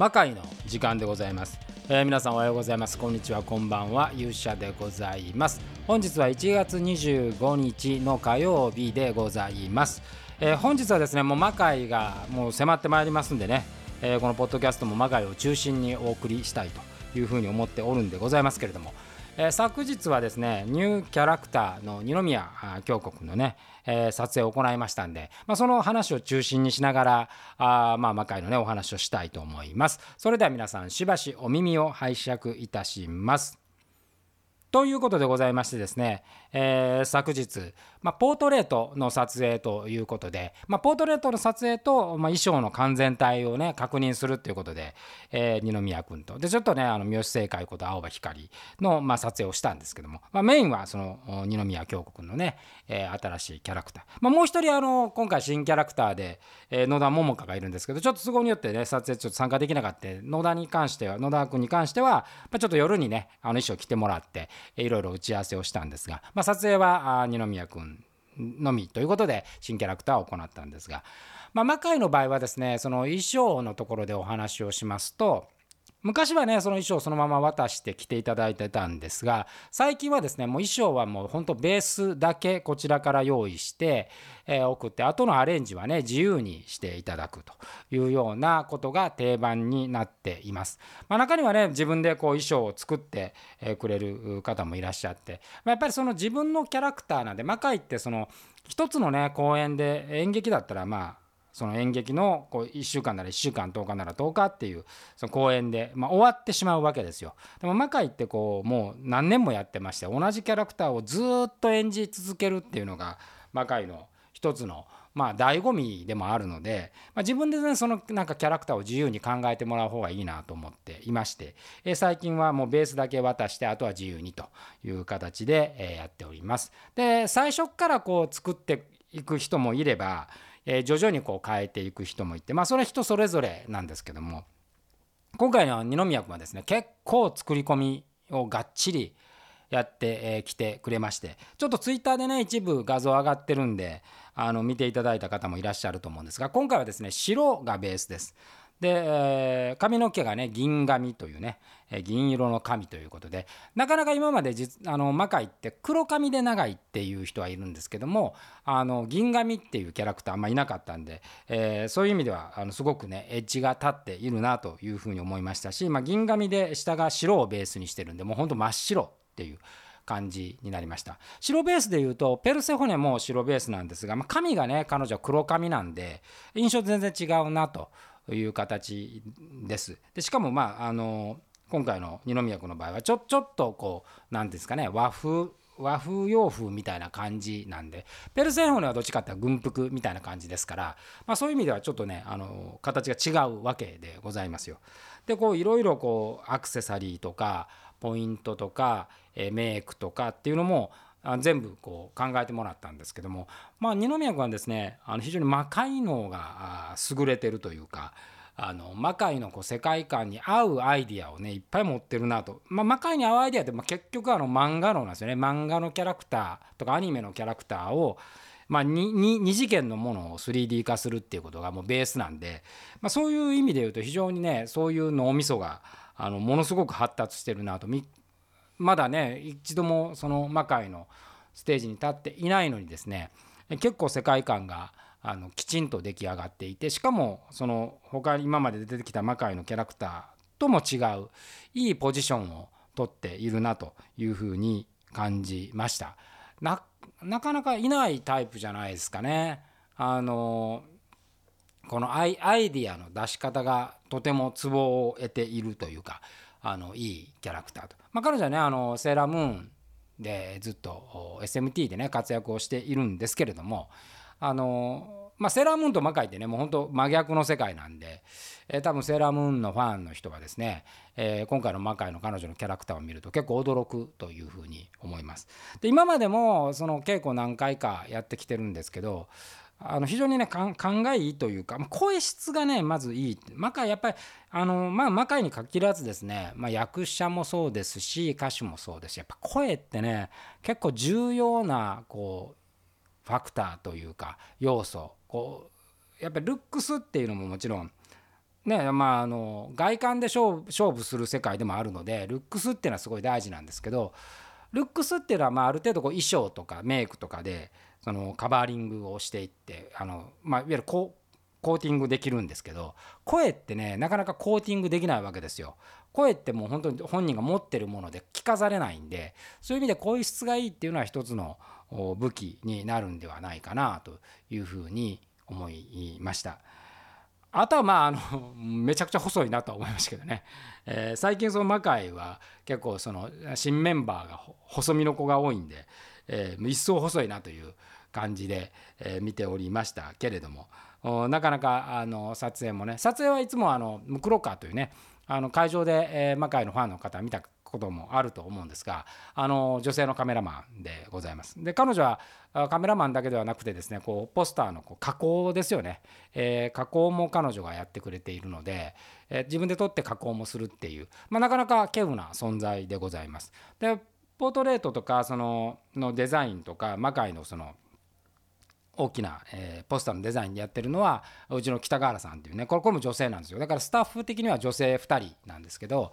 魔界の時間でございます、えー、皆さんおはようございます。こんにちは。こんばんは。勇者でございます。本日は1月25日の火曜日でございます、えー、本日はですねもう魔界がもう迫ってまいりますんでね、えー、このポッドキャストも魔界を中心にお送りしたいと。いうふうに思っておるんでございますけれども。え、昨日はですねニューキャラクターの二宮京国のね、えー、撮影を行いましたんで、まあ、その話を中心にしながらあまあ魔界のねお話をしたいと思います。それでは皆さんしばしお耳を拝借いたします。ということでございましてですね、えー、昨日、まあ、ポートレートの撮影ということで、まあ、ポートレートの撮影と、まあ、衣装の完全体をね確認するということで、えー、二宮君と。でちょっとねあの三好正解こと青葉光の、まあ、撮影をしたんですけども、まあ、メインはその二宮京子君のね、えー、新しいキャラクター、まあ、もう一人あの今回新キャラクターで、えー、野田桃香がいるんですけどちょっと都合によってね撮影ちょっと参加できなかった野田に関しては野田君に関しては、まあ、ちょっと夜にねあの衣装着てもらっていろいろ打ち合わせをしたんですが、まあ、ま撮影は二宮君のみということで新キャラクターを行ったんですが、まあ、魔界の場合はですねその衣装のところでお話をしますと昔はねその衣装をそのまま渡して着ていただいてたんですが最近はですねもう衣装はもうほんとベースだけこちらから用意して、えー、送って後のアレンジはね自由にしていただくというようなことが定番になっています。まあ、中にはね自分でこう衣装を作ってくれる方もいらっしゃって、まあ、やっぱりその自分のキャラクターなんで魔界ってその一つのね公演で演劇だったらまあその演劇のこう1週間なら1週間10日なら10日っていうその公演で、まあ、終わってしまうわけですよ。でも魔界ってこうもう何年もやってまして同じキャラクターをずっと演じ続けるっていうのが魔界の一つのまあ醍醐味でもあるので、まあ、自分でねそのなんかキャラクターを自由に考えてもらう方がいいなと思っていまして、え最近はもうベースだけ渡してあとは自由にという形で、えやっております。最初からこう作っていく人もいればえ徐々にこう変えていく人もいてまあそれは人それぞれなんですけども今回の二宮君はですね結構作り込みをがっちりやってきてくれましてちょっとツイッターでね一部画像上がってるんであの見ていただいた方もいらっしゃると思うんですが今回はですね白がベースです。で、えー、髪の毛がね銀髪というね、えー、銀色の髪ということでなかなか今まで実あの魔界って黒髪で長いっていう人はいるんですけどもあの銀髪っていうキャラクターあんまいなかったんで、えー、そういう意味ではあのすごくねエッジが立っているなというふうに思いましたし、まあ、銀髪で下が白をベースにしてるんでもうほんと真っ白っていう。感じになりました白ベースでいうとペルセホネも白ベースなんですが、まあ、髪がね彼女は黒髪なんで印象全然違うなという形です。でしかもまああの今回の二宮君の場合はちょちょっとこう何ですかね和風和風洋風みたいな感じなんでペルセンホネはどっちかっていうと軍服みたいな感じですから、まあ、そういう意味ではちょっとねあの形が違うわけでございますよ。でこういろいろこうアクセサリーとかポイントとか、えメイクとかっていうのも全部こう考えてもらったんですけども、まあ、二宮君はですねあの非常に魔界能が優れてるというかあの魔界のこう世界観に合うアイディアをねいっぱい持ってるなと、まあ、魔界に合うアイディアって、結局あの漫画のなんですよね。漫画のキャラクターとかアニメのキャラクターをまあ、2次元のものを 3D 化するっていうことがもうベースなんで、まあ、そういう意味で言うと非常にねそういう脳みそがあのものすごく発達してるなと。まだね一度もその魔界のステージに立っていないのにですね結構世界観があのきちんと出来上がっていてしかもその他今まで出てきた魔界のキャラクターとも違ういいポジションを取っているなというふうに感じました。なかなかいないタイプじゃないですかね。あのこのアイディアの出し方がとてもツボを得ているというかあのいいキャラクターと、まあ、彼女はねあのセーラームーンでずっと SMT でね活躍をしているんですけれどもあのまあ、セーラームーンと魔界ってねもう本当真逆の世界なんで、えー、多分セーラームーンのファンの人はですね、えー、今回の魔界の彼女のキャラクターを見ると結構驚くというふうに思います。で今までもその稽古何回かやってきてるんですけどあの非常にね勘がいいというか声質がねまずいい。魔界やっぱりあのまあ魔界に限らずですね、まあ、役者もそうですし歌手もそうですしやっぱ声ってね結構重要なこうファクターというか要素。こうやっぱりルックスっていうのももちろんねまあ、あの外観で勝負する世界でもあるのでルックスっていうのはすごい大事なんですけどルックスっていうのはまあある程度こう衣装とかメイクとかでそのカバーリングをしていってあの、まあ、いわゆるコーティングできるんですけど声ってねなかなかコーティングできないわけですよ。声ってもう本当に本人が持ってるもので聞かされないんでそういう意味で声質がいいっていうのは一つの武器になるんではないかなというふうに思いました。あとはまああのめちゃくちゃ細いなとは思いましたけどね、えー、最近その魔界は結構その新メンバーが細身の子が多いんで、えー、一層細いなという感じで、えー、見ておりましたけれどもなかなかあの撮影もね撮影はいつもあのムクロカーというねあの会場で、えー、魔界のファンの方見たこともあると思うんですがあの女性のカメラマンでございます。で彼女はカメラマンだけではなくてですねこうポスターのこう加工ですよね、えー、加工も彼女がやってくれているので、えー、自分で撮って加工もするっていう、まあ、なかなか稀有な存在でございます。でポートレートとかそののデザインとか魔界のその大きな、えー、ポスターのデザインでやってるのはうちの北川原さんっていうねこれこれも女性なんですよだからスタッフ的には女性2人なんですけど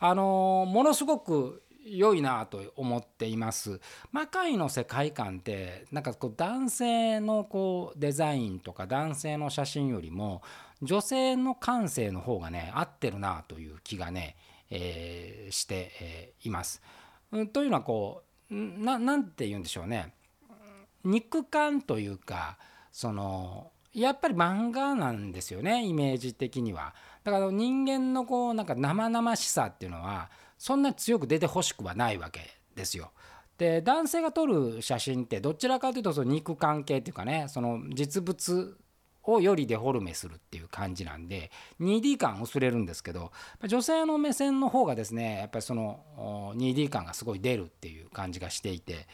あのー、ものすごく良いなと思っています。魔界の世界観ってなんかこう男性のこうデザインとか男性の写真よりも女性の感性の方がね合ってるなという気がね、えー、して、えー、います。というのはこう何て言うんでしょうね肉感というかそのやっぱり漫画なんですよねイメージ的には。だから人間のこうなんか生々しさっていうのはそんな強く出てほしくはないわけですよ。で男性が撮る写真ってどちらかというとその肉関係っていうかねその実物をよりデフォルメするっていう感じなんで 2D 感薄れるんですけど女性の目線の方がですねやっぱりその 2D 感がすごい出るっていう感じがしていて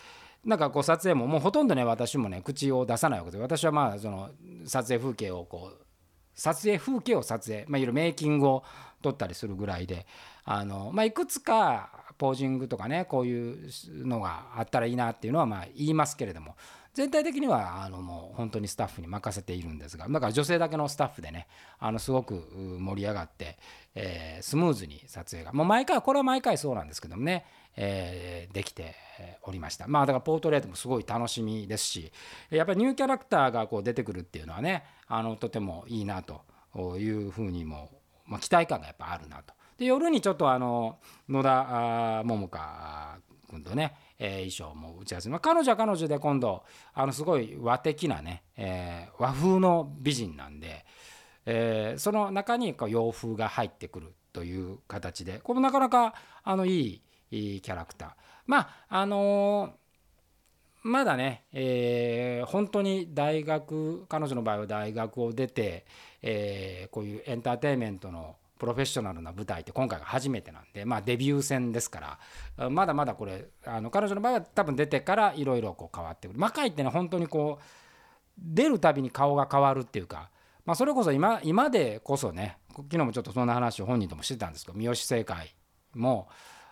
なんかこう撮影ももうほとんどね私もね口を出さないわけで私はまあその撮影風景をこう撮影風景を撮影、まあ、いろいろメイキングを撮ったりするぐらいであの、まあ、いくつかポージングとかねこういうのがあったらいいなっていうのはまあ言いますけれども全体的にはあのもう本当にスタッフに任せているんですがだから女性だけのスタッフでねあのすごく盛り上がって、えー、スムーズに撮影がもう毎回これは毎回そうなんですけどもね、えー、できておりましたまあだからポートレートもすごい楽しみですしやっぱりニューキャラクターがこう出てくるっていうのはねあのとてもいいなというふうにも、まあ、期待感がやっぱあるなと。で夜にちょっとあの野田桃香君とね、えー、衣装も打ち合わせ、まあ、彼女は彼女で今度あのすごい和的なね、えー、和風の美人なんで、えー、その中にこう洋風が入ってくるという形でこれもなかなかあのいいキャラクター。まああのー、まだね、えー、本当に大学彼女の場合は大学を出て、え、こういうエンターテインメントのプロフェッショナルな舞台って今回が初めてなんで、まあ、デビュー戦ですからまだまだこれあの彼女の場合は多分出てからいろいろ変わってくる。魔界ってね本当にこう出るたびに顔が変わるっていうか、まあ、それこそ今今でこそね昨日もちょっとそんな話を本人ともしてたんですけど三好正解も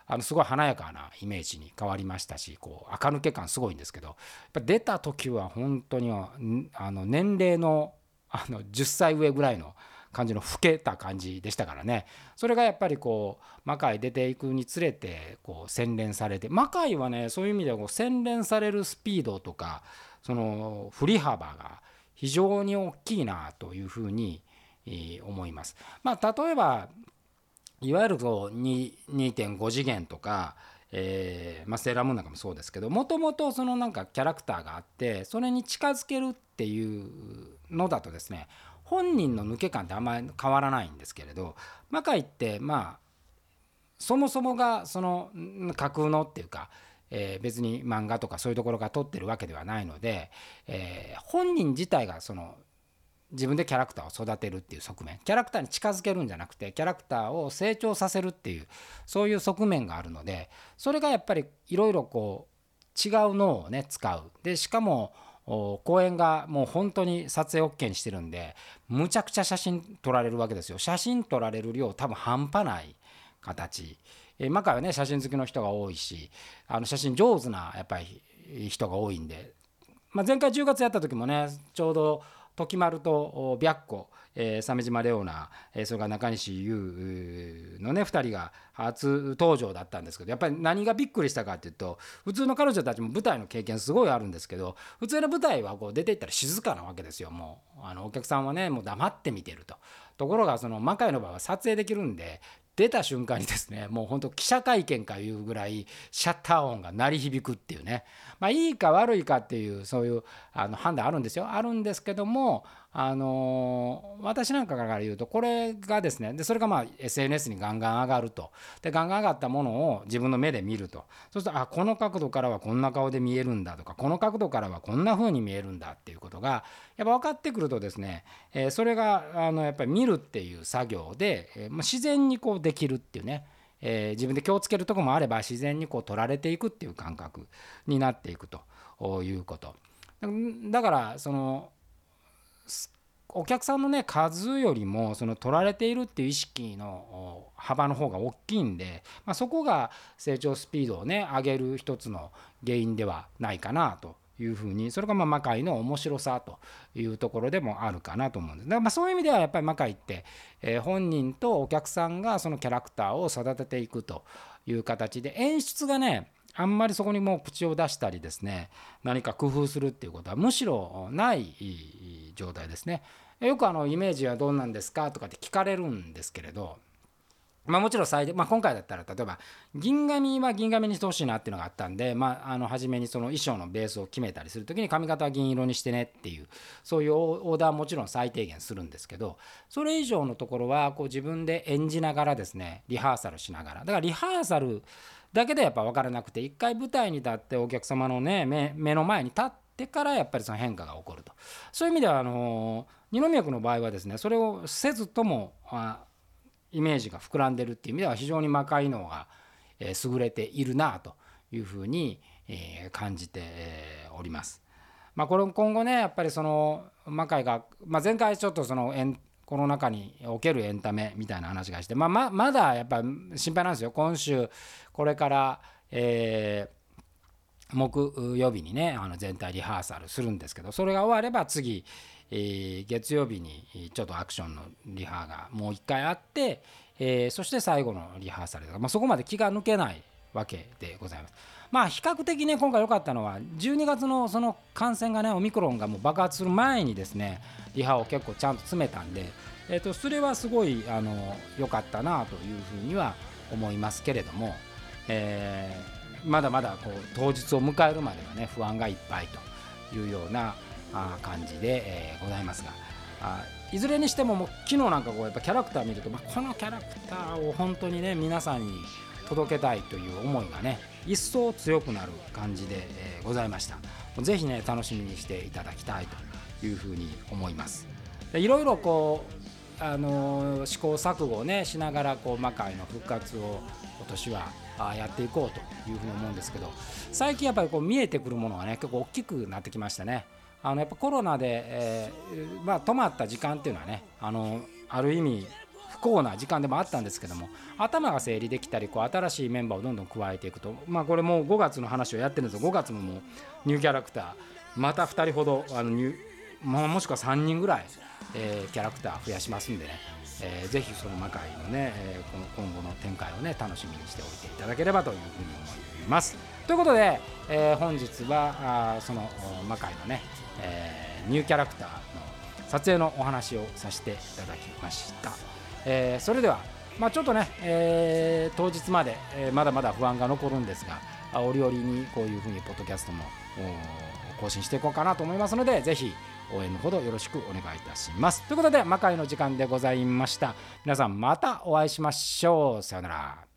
あのすごい華やかなイメージに変わりましたしこう垢抜け感すごいんですけどやっぱ出た時は本当にあの年齢のあの10歳上ぐらいの感じの老けた感じでしたからねそれがやっぱりこう魔界出ていくにつれてこう洗練されて魔界はねそういう意味ではこう洗練されるスピードとかその振り幅が非常に大きいなというふうに思います。まあ、例えばいわゆる2.5次元とか、えーまあ、セーラームーンなんかもそうですけどもともとそのなんかキャラクターがあってそれに近づけるっていうのだとですね本人の抜け感ってあんまり変わらないんですけれど魔界ってまあそもそもがその架空のっていうか、えー、別に漫画とかそういうところが撮ってるわけではないので、えー、本人自体がその自分でキャラクターを育てるっていう側面キャラクターに近づけるんじゃなくてキャラクターを成長させるっていうそういう側面があるのでそれがやっぱりいろいろこう違う脳をね使う。でしかも公園がもう本当に撮影 OK にしてるんでむちゃくちゃ写真撮られるわけですよ。写真撮られる量多分半端ない形。えマカイはね写真好きの人が多いしあの写真上手なやっぱり人が多いんで、まあ、前回10月やった時もねちょうど時丸と白子えー、鮫島レオナ、えー、それから中西優のね2人が初登場だったんですけどやっぱり何がびっくりしたかっていうと普通の彼女たちも舞台の経験すごいあるんですけど普通の舞台はこう出ていったら静かなわけですよもうあのお客さんはねもう黙って見てると。ところがその魔界の場は撮影できるんで出た瞬間にですねもうほんと記者会見かいうぐらいシャッター音が鳴り響くっていうね。まあいいか悪いかっていうそういうあの判断あるんですよ。あるんですけどもあの私なんかから言うとこれがですねでそれがまあ SNS にガンガン上がると。でガンガン上がったものを自分の目で見ると。そうするとあこの角度からはこんな顔で見えるんだとかこの角度からはこんな風に見えるんだっていうことがやっぱ分かってくるとですね、えー、それがあのやっぱり見るっていう作業で、えー、ま、自然にこうできるっていうねえー、自分で気をつけるとこもあれば自然にこう取られていくっていう感覚になっていくということ。だからそのお客さんのね数よりもその取られているっていう意識の幅の方が大きいんで、まあ、そこが成長スピードをね上げる一つの原因ではないかなというふうにそれがまあ魔界の面白さというところでもあるかなと思うんです。だからまあそういう意味ではやっぱり魔界って、え本人とお客さんがそのキャラクターを育てていくという形で演出がねあんまりそこにもう口を出したりですね何か工夫するっていうことはむしろない状態ですね。よくあのイメージはどうなんですかとかって聞かれるんですけれど、まあ、もちろん最、まあ、今回だったら例えば銀紙は銀紙にしてほしいなっていうのがあったんで、まあ、あの初めにその衣装のベースを決めたりする時に髪型は銀色にしてねっていうそういうオーダーはもちろん最低限するんですけどそれ以上のところはこう自分で演じながらですねリハーサルしながら。だからリハーサルだけでやっぱ分からなくて一回舞台に立ってお客様のね目の前に立ってからやっぱりその変化が起こると。そういう意味ではあの二宮君の場合はですねそれをせずともあイメージが膨らんでるっていう意味では非常に魔界能が、え、優れているなというふうに、え、感じております。まあ、これ今後ねやっぱりその魔界が、まあ、前回ちょっとそのコロナ禍におけるエンタメみたいな話がして、まあ、ままだやっぱ心配なんですよ今週これから、えー、木曜日にねあの全体リハーサルするんですけどそれが終われば次、えー、月曜日にちょっとアクションのリハがもう一回あって、えー、そして最後のリハーサルとか、まあ、そこまで気が抜けないわけでございます。まあ比較的ね今回良かったのは12月のその感染がねオミクロンがもう爆発する前にですねリハを結構ちゃんと詰めたんで、えー、とそれはすごいあの良かったなというふうには思いますけれども、えー、まだまだこう当日を迎えるまではね不安がいっぱいというような感じで、え、ございますがあいずれにしてももう昨日なんかこうやっぱキャラクター見ると、まあ、このキャラクターを本当にね皆さんに届けたいという思いがね一層強くなる感じで、え、ございました。ぜひね楽しみにしていただきたいというふうに思います。でいろいろこうあの、試行錯誤をねしながらこう魔界の復活を今年はやっていこうというふうに思うんですけど最近やっぱりこう見えてくるものがね結構大きくなってきましたね。あのやっぱコロナで、えー、まあ、止まった時間っていうのはねあのある意味不幸な時間でもあったんですけども頭が整理できたりこう新しいメンバーをどんどん加えていくとまあこれもう5月の話をやってるんですよ5月ももうニューキャラクターまた2人ほどあのニュももしくは3人ぐらい、えー、キャラクター増やしますんでね、え、ぜひその魔界のね、え、今後の展開をね楽しみにしておいていただければというふうに思います。ということで、え、本日はあその魔界のね、えー、ニューキャラクターの撮影のお話をさせていただきました。えー、それでは、まあ、ちょっとね、えー、当日まで、え、まだまだ不安が残るんですが折々にこういうふうにポッドキャストも更新していこうかなと思いますのでぜひ応援のほどよろしくお願いいたします。ということで魔界の時間でございました。皆さんまたお会いしましょう。さようなら。